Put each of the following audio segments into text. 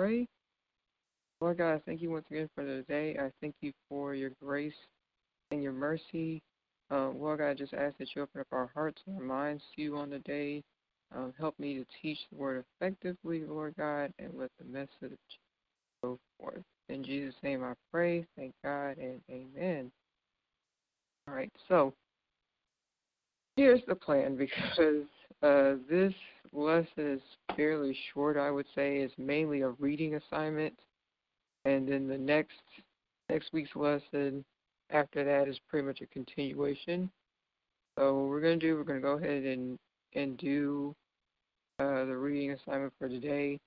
Pray. Lord God, I thank you once again for today. I thank you for your grace and your mercy. Um, Lord God, I just ask that you open up our hearts and our minds to you on the day. Um, help me to teach the word effectively, Lord God, and let the message go forth. In Jesus' name I pray. Thank God and amen. All right, so here's the plan because uh, this lesson is fairly short, I would say. It's mainly a reading assignment. And then the next next week's lesson after that is pretty much a continuation. So what we're going to do, we're to go ahead and, and do uh, the reading assignment for today.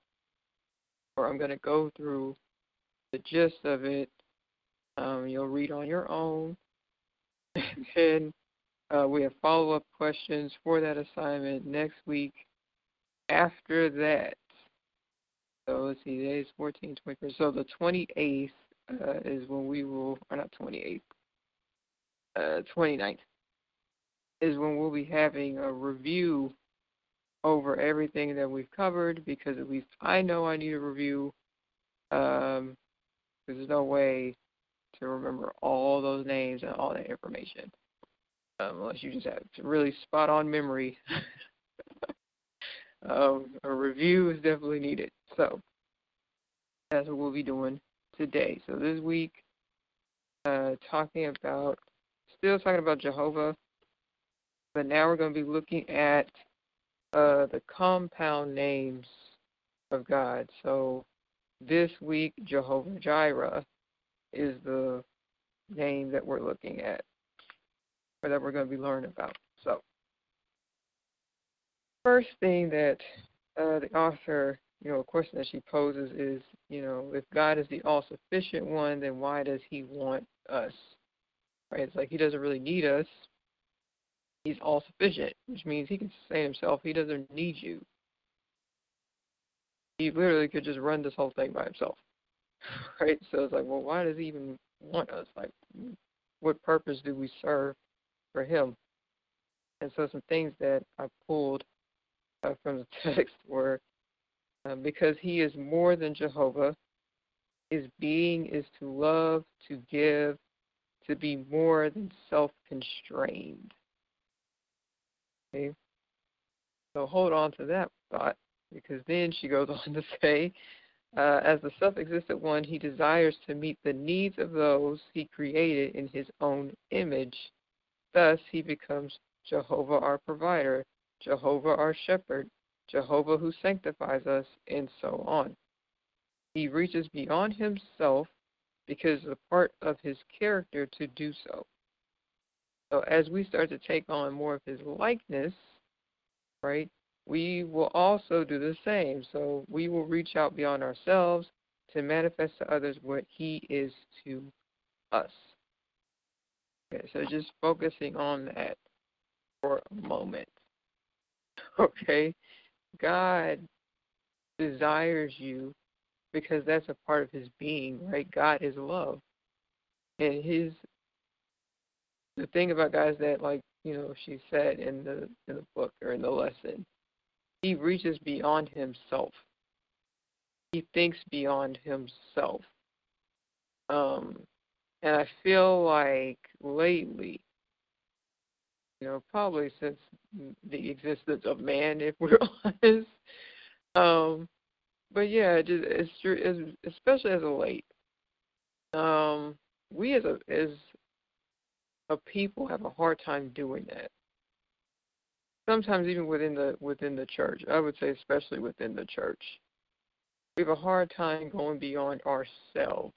Or I'm going to go through the gist of it. Um, you'll read on your own. And then uh, we have follow up questions for that assignment next week. After that, so let's see, today is 14, 21st. So the 28th uh, is when we will, or not 28th, uh, 29th is when we'll be having a review over everything that we've covered because at least I know I need a review. Um, there's no way to remember all those names and all that information um, unless you just have really spot on memory. um, a review is definitely needed. So that's what we'll be doing today. So this week, uh, talking about, still talking about Jehovah, but now we're going to be looking at uh, the compound names of God. So this week, Jehovah Jireh is the name that we're looking at, or that we're going to be learning about. So, first thing that uh, the author, you know, a question that she poses is, you know, if God is the all sufficient one, then why does he want us? Right? It's like he doesn't really need us. He's all sufficient, which means he can sustain himself. He doesn't need you. He literally could just run this whole thing by himself. Right? So it's like, well, why does he even want us? Like, what purpose do we serve for him? And so some things that I pulled uh, from the text were uh, because he is more than Jehovah, his being is to love, to give, to be more than self constrained. Okay? So hold on to that thought because then she goes on to say, uh, as the self existent one, he desires to meet the needs of those he created in his own image. Thus, he becomes Jehovah our provider, Jehovah our shepherd, Jehovah who sanctifies us, and so on. He reaches beyond himself because it's a part of his character to do so. So as we start to take on more of his likeness, right, we will also do the same. So we will reach out beyond ourselves to manifest to others what he is to us. Okay, so just focusing on that for a moment. Okay, God desires you because that's a part of his being, right? God is love. And his the thing about God is that like, you know, she said in the in the book or in the lesson, he reaches beyond himself. He thinks beyond himself. Um and I feel like lately, you know, probably since the existence of man, if we're honest. Um, but yeah, just it's true, especially as a late. Um, we as a as a people have a hard time doing that. Sometimes even within the within the church, I would say especially within the church, we have a hard time going beyond ourselves.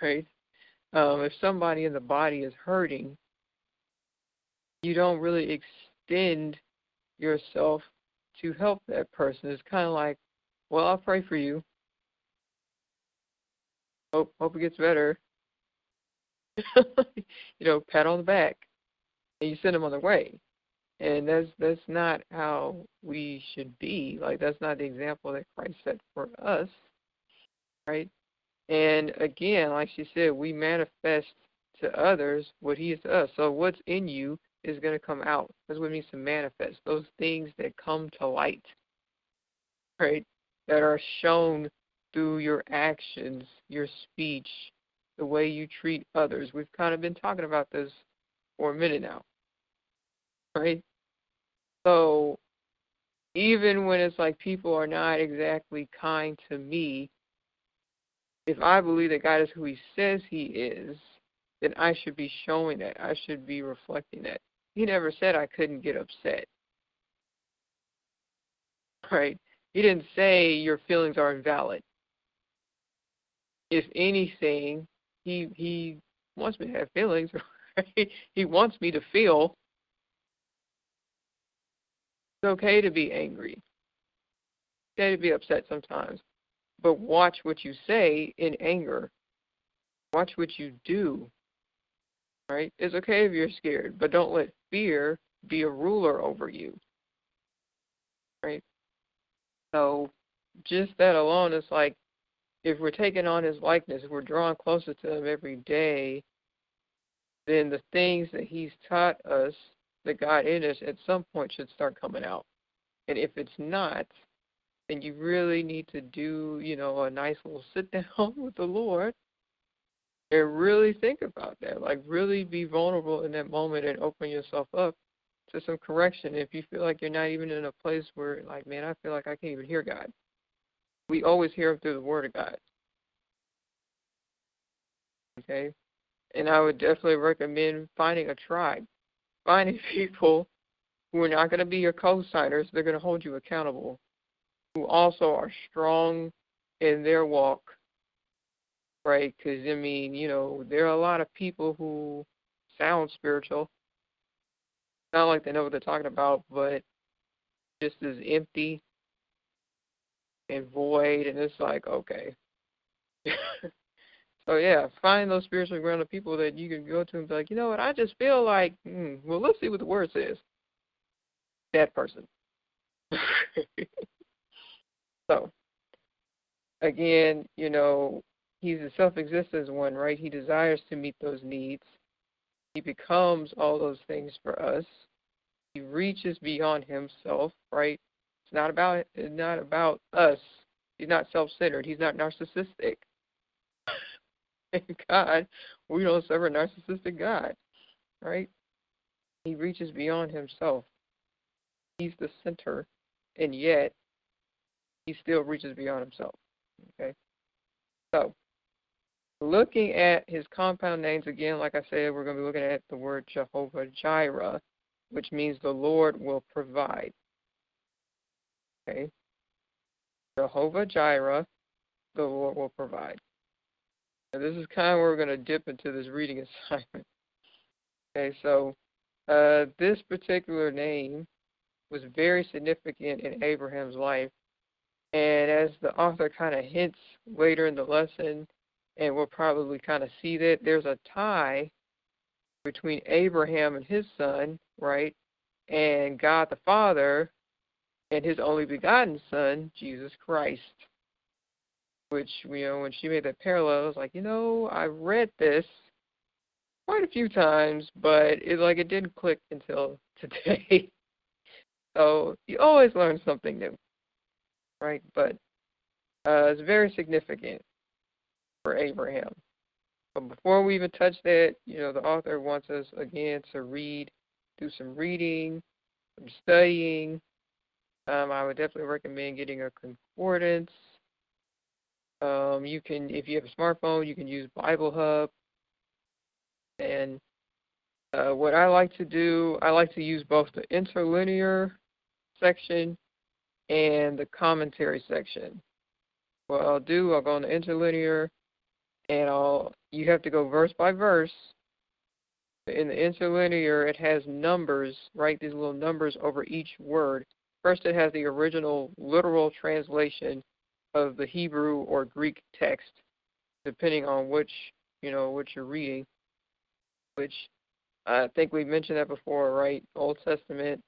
Right? Um, if somebody in the body is hurting, you don't really extend yourself to help that person. It's kind of like well, I'll pray for you. Hope hope it gets better. you know, pat on the back, and you send them on their way. And that's that's not how we should be. Like that's not the example that Christ set for us, right? And again, like she said, we manifest to others what He is to us. So what's in you is going to come out. That's what it means to manifest. Those things that come to light, right? That are shown through your actions, your speech, the way you treat others. We've kind of been talking about this for a minute now, right? So even when it's like people are not exactly kind to me, if I believe that God is who He says He is, then I should be showing that. I should be reflecting that. He never said I couldn't get upset. Right? He didn't say your feelings are invalid. If anything, he he wants me to have feelings. Right? He wants me to feel. It's okay to be angry. It's okay to be upset sometimes. But watch what you say in anger. Watch what you do. Right? It's okay if you're scared, but don't let fear be a ruler over you. Right? So just that alone is like if we're taking on his likeness, if we're drawing closer to him every day, then the things that he's taught us, that God in us, at some point should start coming out. And if it's not, then you really need to do, you know, a nice little sit down with the Lord and really think about that. Like really be vulnerable in that moment and open yourself up to some correction. If you feel like you're not even in a place where like, man, I feel like I can't even hear God we always hear through the Word of God. Okay? And I would definitely recommend finding a tribe, finding people who are not going to be your co signers, they're going to hold you accountable, who also are strong in their walk, right? Because, I mean, you know, there are a lot of people who sound spiritual, Not like they know what they're talking about, but just as empty and void, and it's like okay. so yeah, find those spiritually grounded people that you can go to and be like, you know what, I just feel like, mm, well, let's see what the word says. That person. so again, you know, he's a self-existence one, right? He desires to meet those needs. He becomes all those things for us. He reaches beyond himself, right? It's not about it's not about us. He's not self-centered. He's not narcissistic. Thank God, we don't serve a narcissistic God, right? He reaches beyond himself. He's the center, and yet he still reaches beyond himself. Okay, so looking at his compound names again, like I said, we're going to be looking at the word Jehovah Jireh, which means the Lord will provide. Okay? Jehovah Jireh, the Lord will provide. And this is kind of where we're going to dip into this reading assignment. Okay, so uh, this particular name was very significant in Abraham's life. And as the author kind of hints later in the lesson, and we'll probably kind of see that there's a tie between Abraham and his son, right, and God the Father, and his only begotten Son, Jesus Christ. Which, you know, when she made that parallel, I was like, you know, I read this quite a few times, but it like it didn't click until today. so you always learn something new, right? But uh, it's very significant for Abraham. But before we even touch that, you know, the author wants us again to read, do some reading, some studying, um, I would definitely recommend getting a concordance. Um, you can, if you have a smartphone, you can use Bible Hub. And uh, what I like to do, I like to use both the interlinear section and the commentary section. What I'll do, I'll go on the interlinear, and I'll. You have to go verse by verse. In the interlinear, it has numbers, right? These little numbers over each word. First, it has the original literal translation, of the Hebrew or Greek text, depending on which you know what you're reading. Which I think we mentioned that before, right? Old Testament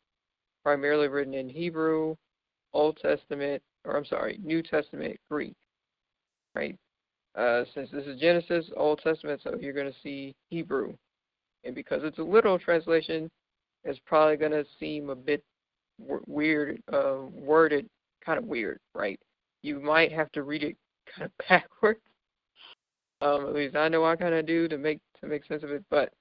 primarily written in Hebrew, Old Testament, or I'm sorry, New Testament Greek, right? Uh, since this is Genesis, Old Testament, so you're going to see Hebrew. And because it's a literal translation, it's probably going to seem a bit w- weird, uh, worded kind of weird, right? You might have to read it kind of backwards. Um, at least I know I kind of do to make to make sense of it. But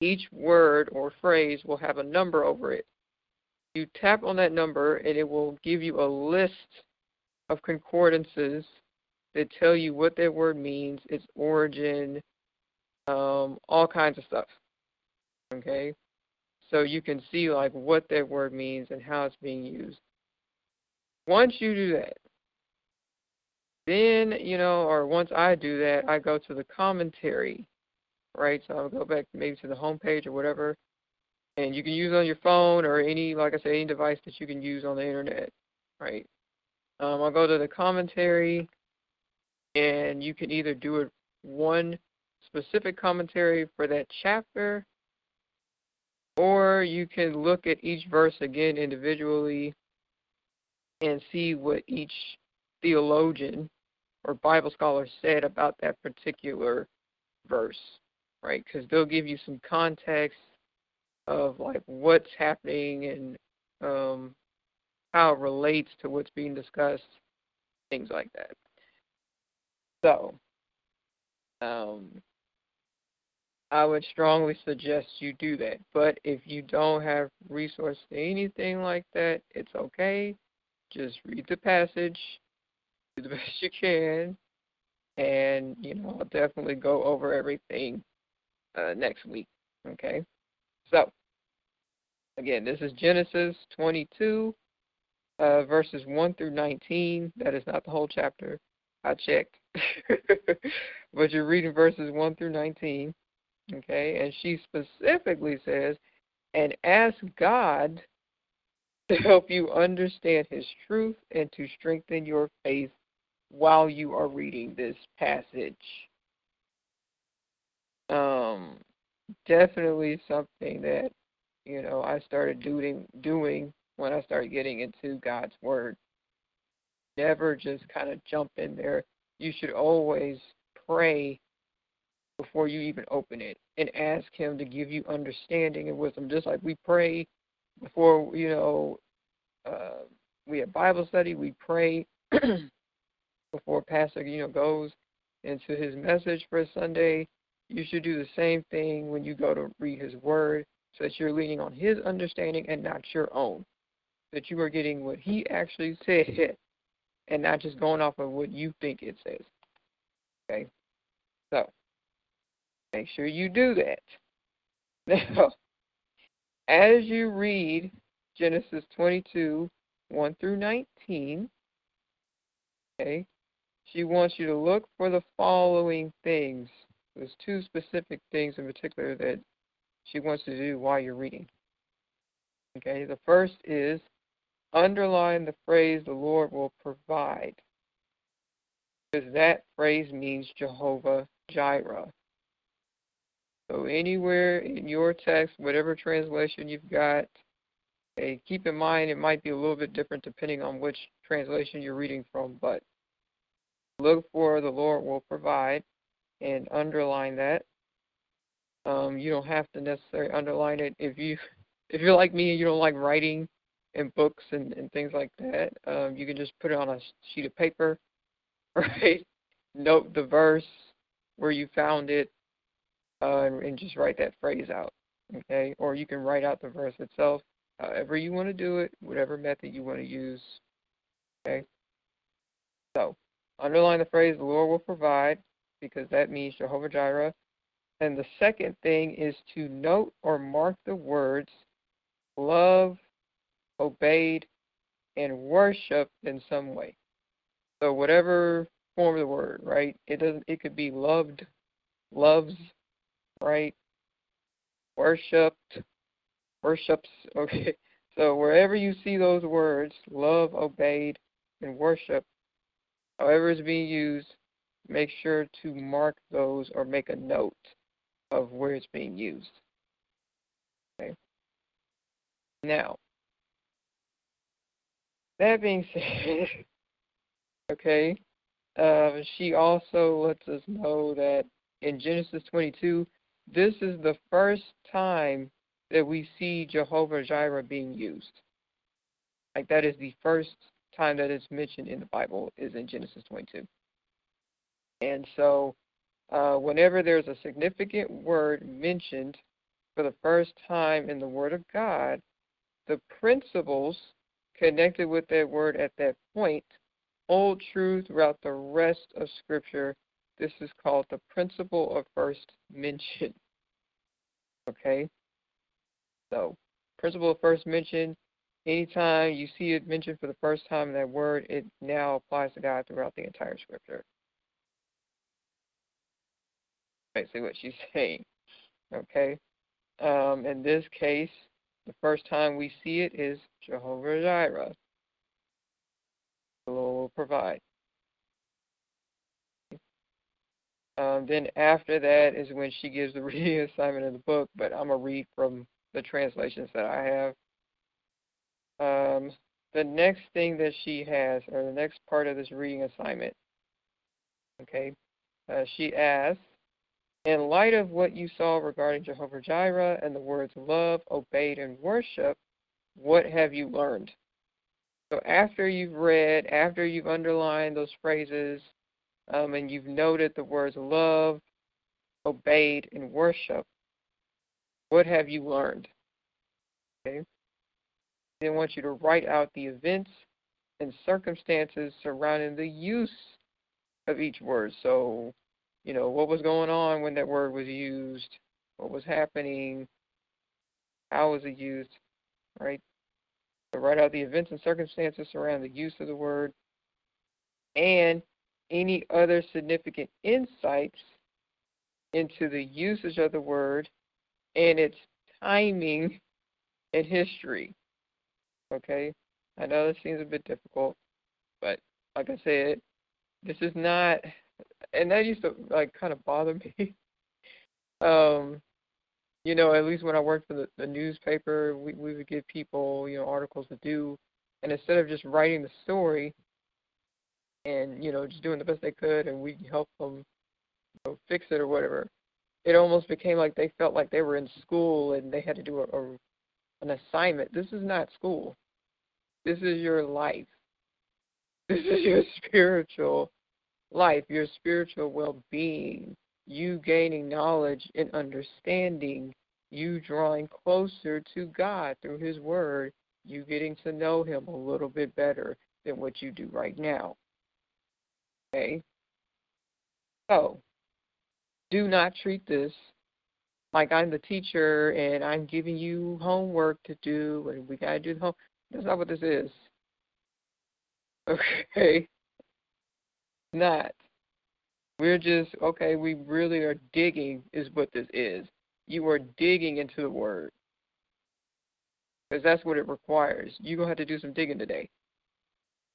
each word or phrase will have a number over it. You tap on that number, and it will give you a list of concordances that tell you what that word means, its origin, um, all kinds of stuff. Okay, so you can see like what that word means and how it's being used. Once you do that, then you know, or once I do that, I go to the commentary, right? So I'll go back maybe to the home page or whatever, and you can use on your phone or any, like I said, any device that you can use on the internet, right? Um, I'll go to the commentary, and you can either do it one specific commentary for that chapter, or you can look at each verse again individually and see what each theologian or Bible scholar said about that particular verse, right? Because they'll give you some context of like what's happening and um, how it relates to what's being discussed, things like that. So, um, I would strongly suggest you do that. But if you don't have resource to anything like that, it's okay. Just read the passage, do the best you can, and you know I'll definitely go over everything uh, next week. Okay, so again, this is Genesis 22, uh, verses 1 through 19. That is not the whole chapter. I checked. but you're reading verses 1 through 19. Okay, and she specifically says, and ask God to help you understand His truth and to strengthen your faith while you are reading this passage. Um, definitely something that you know I started doing doing when I started getting into God's Word never just kind of jump in there. You should always pray before you even open it and ask Him to give you understanding and wisdom. Just like we pray before, you know, uh, we have Bible study, we pray before Pastor, you know, goes into his message for Sunday. You should do the same thing when you go to read His Word, so that you're leaning on His understanding and not your own. That you are getting what He actually said and not just going off of what you think it says. Okay? So, make sure you do that. Now, as you read Genesis 22, 1 through 19, okay, she wants you to look for the following things. There's two specific things in particular that she wants to do while you're reading. Okay, the first is underline the phrase the Lord will provide. Because that phrase means Jehovah Jireh. So anywhere in your text, whatever translation you've got, okay, keep in mind it might be a little bit different depending on which translation you're reading from, but look for the Lord will provide and underline that. Um, you don't have to necessarily underline it if you if you're like me and you don't like writing in books and, and things like that. Um, you can just put it on a sheet of paper, right? Note the verse where you found it, uh, and, and just write that phrase out, okay? Or you can write out the verse itself, however you want to do it, whatever method you want to use, okay? So, underline the phrase "the Lord will provide," because that means Jehovah Jireh. And the second thing is to note or mark the words love, obeyed, and worshiped in some way. So whatever form of the word, right? It doesn't it could be loved, loves, right? Worshipped, worships, okay. So wherever you see those words, love, obeyed, and worship, however it's being used, make sure to mark those or make a note of where it's being used. Okay. Now, that being said, okay, uh, she also lets us know that in Genesis 22, this is the first time that we see Jehovah Jireh being used. Like that is the first time that it's mentioned in the Bible is in Genesis 22. And so, uh, whenever there's a significant word mentioned for the first time in the Word of God, the principles connected with that word at that point hold true throughout the rest of Scripture. This is called the principle of first mention. Okay? So, principle of first mention, anytime you see it mentioned for the first time in that word, it now applies to God throughout the entire Scripture. Basically, what she's saying. Okay? Um, in this case, the first time we see it is Jehovah Jireh. The Lord will provide. Um, then after that is when she gives the reading assignment of the book, but I'm going to read from the translations that I have. Um, the next thing that she has, or the next part of this reading assignment, okay, uh, she asks, in light of what you saw regarding Jehovah Jireh and the words love, obeyed, and worship, what have you learned? So after you've read, after you've underlined those phrases, um, and you've noted the words love, obeyed, and worship, what have you learned? Okay. They want you to write out the events and circumstances surrounding the use of each word. So you know, what was going on when that word was used, what was happening, how was it used, right? So write out the events and circumstances surrounding the use of the word and any other significant insights into the usage of the word and its timing in history. Okay? I know this seems a bit difficult, but like I said, this is not and that used to like kind of bother me. um, you know, at least when I worked for the, the newspaper, we we would give people you know articles to do, and instead of just writing the story, and you know just doing the best they could, and we help them you know, fix it or whatever, it almost became like they felt like they were in school and they had to do a, a an assignment. This is not school. This is your life. This is your spiritual life, your spiritual well being, you gaining knowledge and understanding, you drawing closer to God through His Word, you getting to know Him a little bit better than what you do right now. Okay? So, do not treat this like I'm the teacher and I'm giving you homework to do and we got to do the home. That's not what this is. Okay? Not. We're just, okay, we really are digging, is what this is. You are digging into the Word. Because that's what it requires. You're going to have to do some digging today.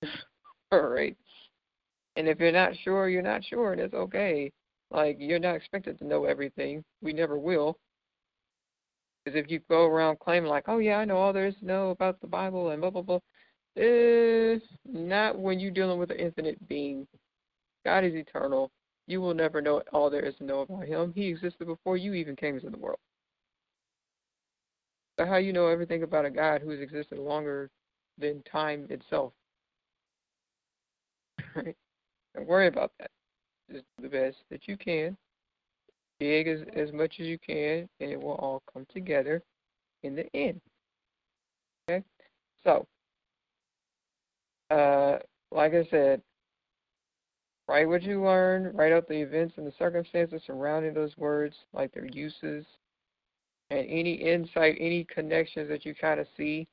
All right. And if you're not sure, you're not sure, and it's okay. Like, you're not expected to know everything. We never will. Because if you go around claiming, like, oh, yeah, I know all there is to know about the Bible and blah, blah, blah, eh, not when you're dealing with an infinite being God is eternal. You will never know all there is to know about him. He existed before you even came into the world. So how you know everything about a God who has existed longer than time itself? Right? Don't worry about that. Just do the best that you can. Dig as, as much as you can, and it will all come together in the end. Okay? So, uh, like I said, Write what you learn, write out the events and the circumstances surrounding those words, like their uses, and any insight, any connections that you kind of see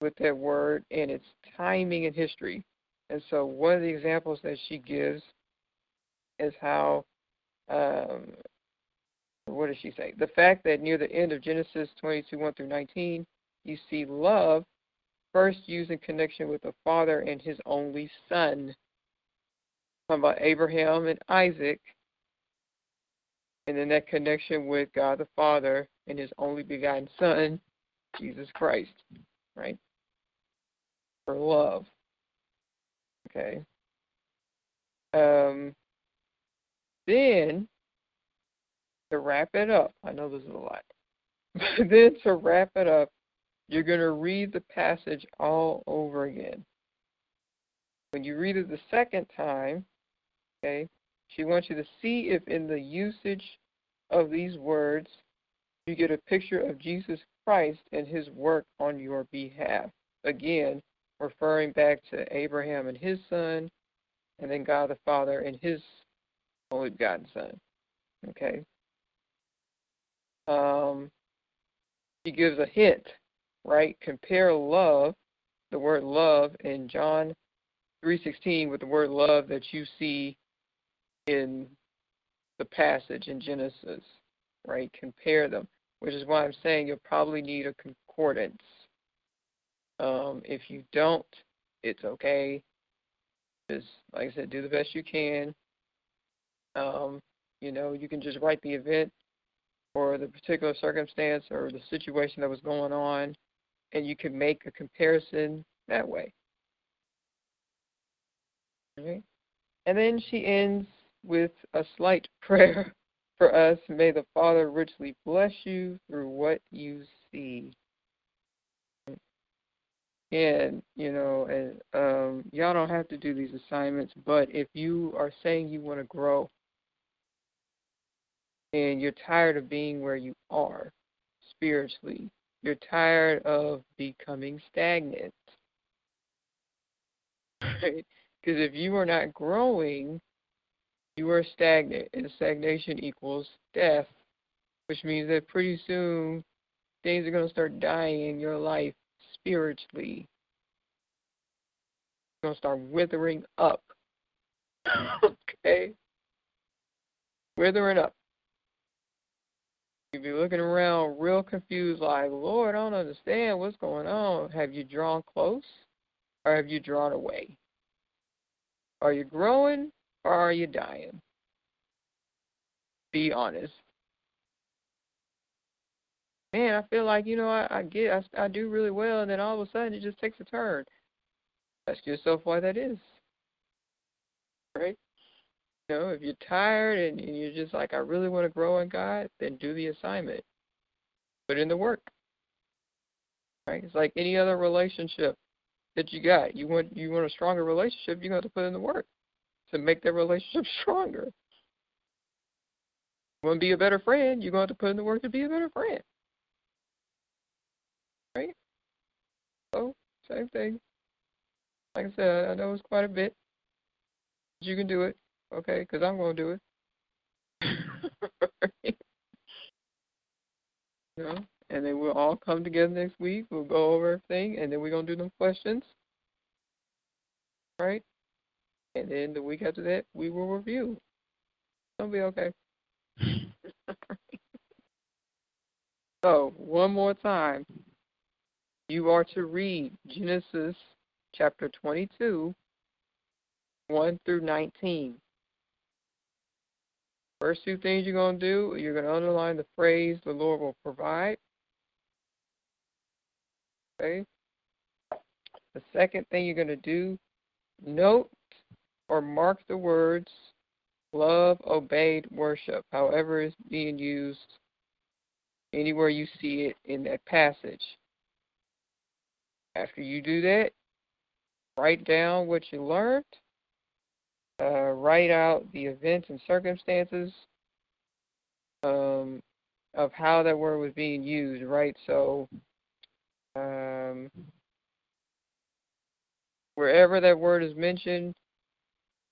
with that word and its timing and history. And so, one of the examples that she gives is how, um, what does she say? The fact that near the end of Genesis 22 1 through 19, you see love first used in connection with the Father and His only Son talking about Abraham and Isaac, and then that connection with God the Father and His only begotten Son, Jesus Christ, right? For love. Okay. Um, then to wrap it up, I know this is a lot, but then to wrap it up, you're going to read the passage all over again. When you read it the second time, okay, she wants you to see if in the usage of these words you get a picture of Jesus Christ and his work on your behalf. Again, referring back to Abraham and his son, and then God the Father and his only begotten son. Okay. Um, he gives a hint, right? Compare love, the word love in John 3:16 with the word love that you see in the passage in Genesis, right? Compare them, which is why I'm saying you'll probably need a concordance. Um, if you don't, it's okay. Just like I said, do the best you can. Um, you know, you can just write the event or the particular circumstance or the situation that was going on, and you can make a comparison that way. Okay. And then she ends with a slight prayer for us. May the Father richly bless you through what you see. And, you know, and um, y'all don't have to do these assignments, but if you are saying you want to grow and you're tired of being where you are spiritually, you're tired of becoming stagnant. Right? Because if you are not growing, you are stagnant, and stagnation equals death, which means that pretty soon things are going to start dying in your life spiritually. It's going to start withering up. okay? Withering up. You'll be looking around real confused, like, Lord, I don't understand what's going on. Have you drawn close or have you drawn away? Are you growing or are you dying? Be honest. Man, I feel like, you know, I, I get, I, I do really well, and then all of a sudden it just takes a turn. Ask yourself why that is. Right? You know, if you're tired and, and you're just like, I really want to grow in God, then do the assignment. Put in the work. Right? It's like any other relationship that you got. You want you want a stronger relationship, you have to put in the work to make that relationship stronger. You want to be a better friend, you're going to, have to put in the work to be a better friend. Right? So, same thing. Like I said, I know it's quite a bit. But You can do it, okay? Because I'm going to do it. you know? and then we'll all come together next week. We'll go over everything, and then we're gonna do them questions, right? And then the week after that, we will review. It'll be okay. so one more time, you are to read Genesis chapter 22, 1 through 19. First two things you're going to do, you're going to underline the phrase, the Lord will provide. Okay? The second thing you're going to do, note or mark the words love, obeyed, worship, however it's being used anywhere you see it in that passage. After you do that, write down what you learned, uh, write out the events and circumstances um, of how that word was being used, right? So um, wherever that word is mentioned,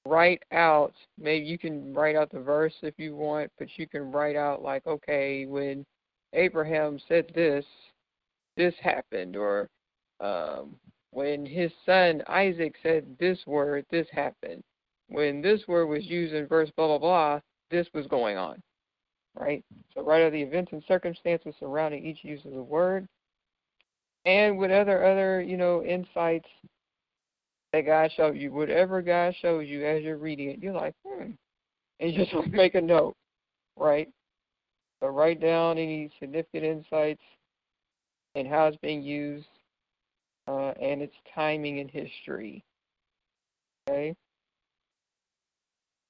write out. Maybe you can write out the verse if you want, but you can write out like, okay, when Abraham said this, this happened, or um, when his son Isaac said this word, this happened. When this word was used in verse blah blah blah, this was going on. Right? So write out the events and circumstances surrounding each use of the word and with other other you know insights that God showed you, whatever God shows you as you're reading it, you're like, hmm. And you just make a note, right? So write down any significant insights and how it's being used uh, and its timing in history. Okay.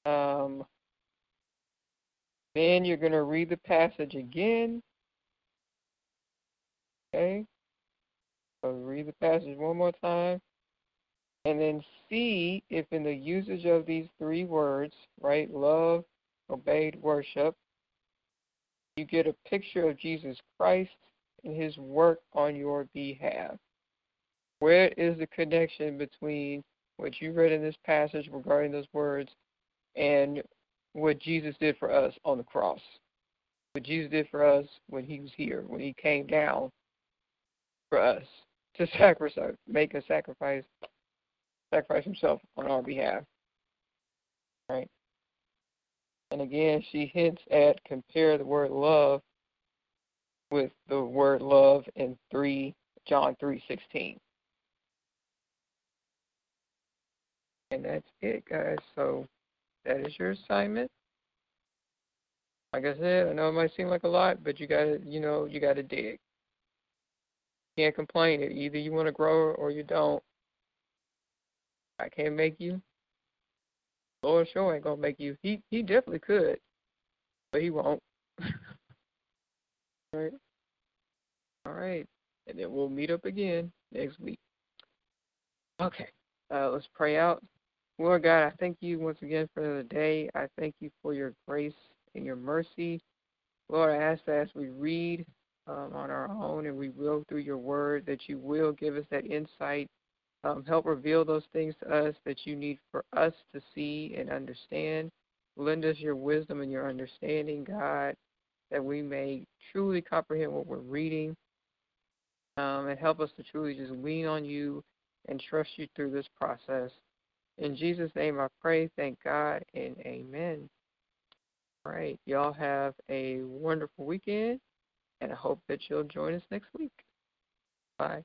Um, then you're going to read the passage again. Okay. So read the passage one more time. And then see if in the usage of these three words, right, love, obeyed, worship, you get a picture of Jesus Christ and his work on your behalf. Where is the connection between what you read in this passage regarding those words and what Jesus did for us on the cross? What Jesus did for us when he was here, when he came down for us to sacrifice, make a sacrifice, sacrifice himself on our behalf. Right? And again, she hints at compare the word love with the word love in 3 John 3:16. And that's it, guys. So that is your assignment. Like I said, I know it might seem like a lot, but you gotta, you know, you gotta dig. You can't complain. Either you want to grow or you don't. I can't make you. Lord sure ain't gonna make you. He he definitely could, but he won't. All right. All right. And then we'll meet up again next week. Okay. Uh, let's pray out. Lord God, I thank you once again for the day. I thank you for your grace and your mercy. Lord, I ask that as we read um, on our own and we will through your word, that you will give us that insight um, help reveal those things to us that you need for us to see and understand. Lend us your wisdom and your understanding, God, that we may truly comprehend what we're reading. Um, and help us to truly just lean on you and trust you through this process. In Jesus' name I pray, thank God, and amen. All right. Y'all have a wonderful weekend, and I hope that you'll join us next week. Bye.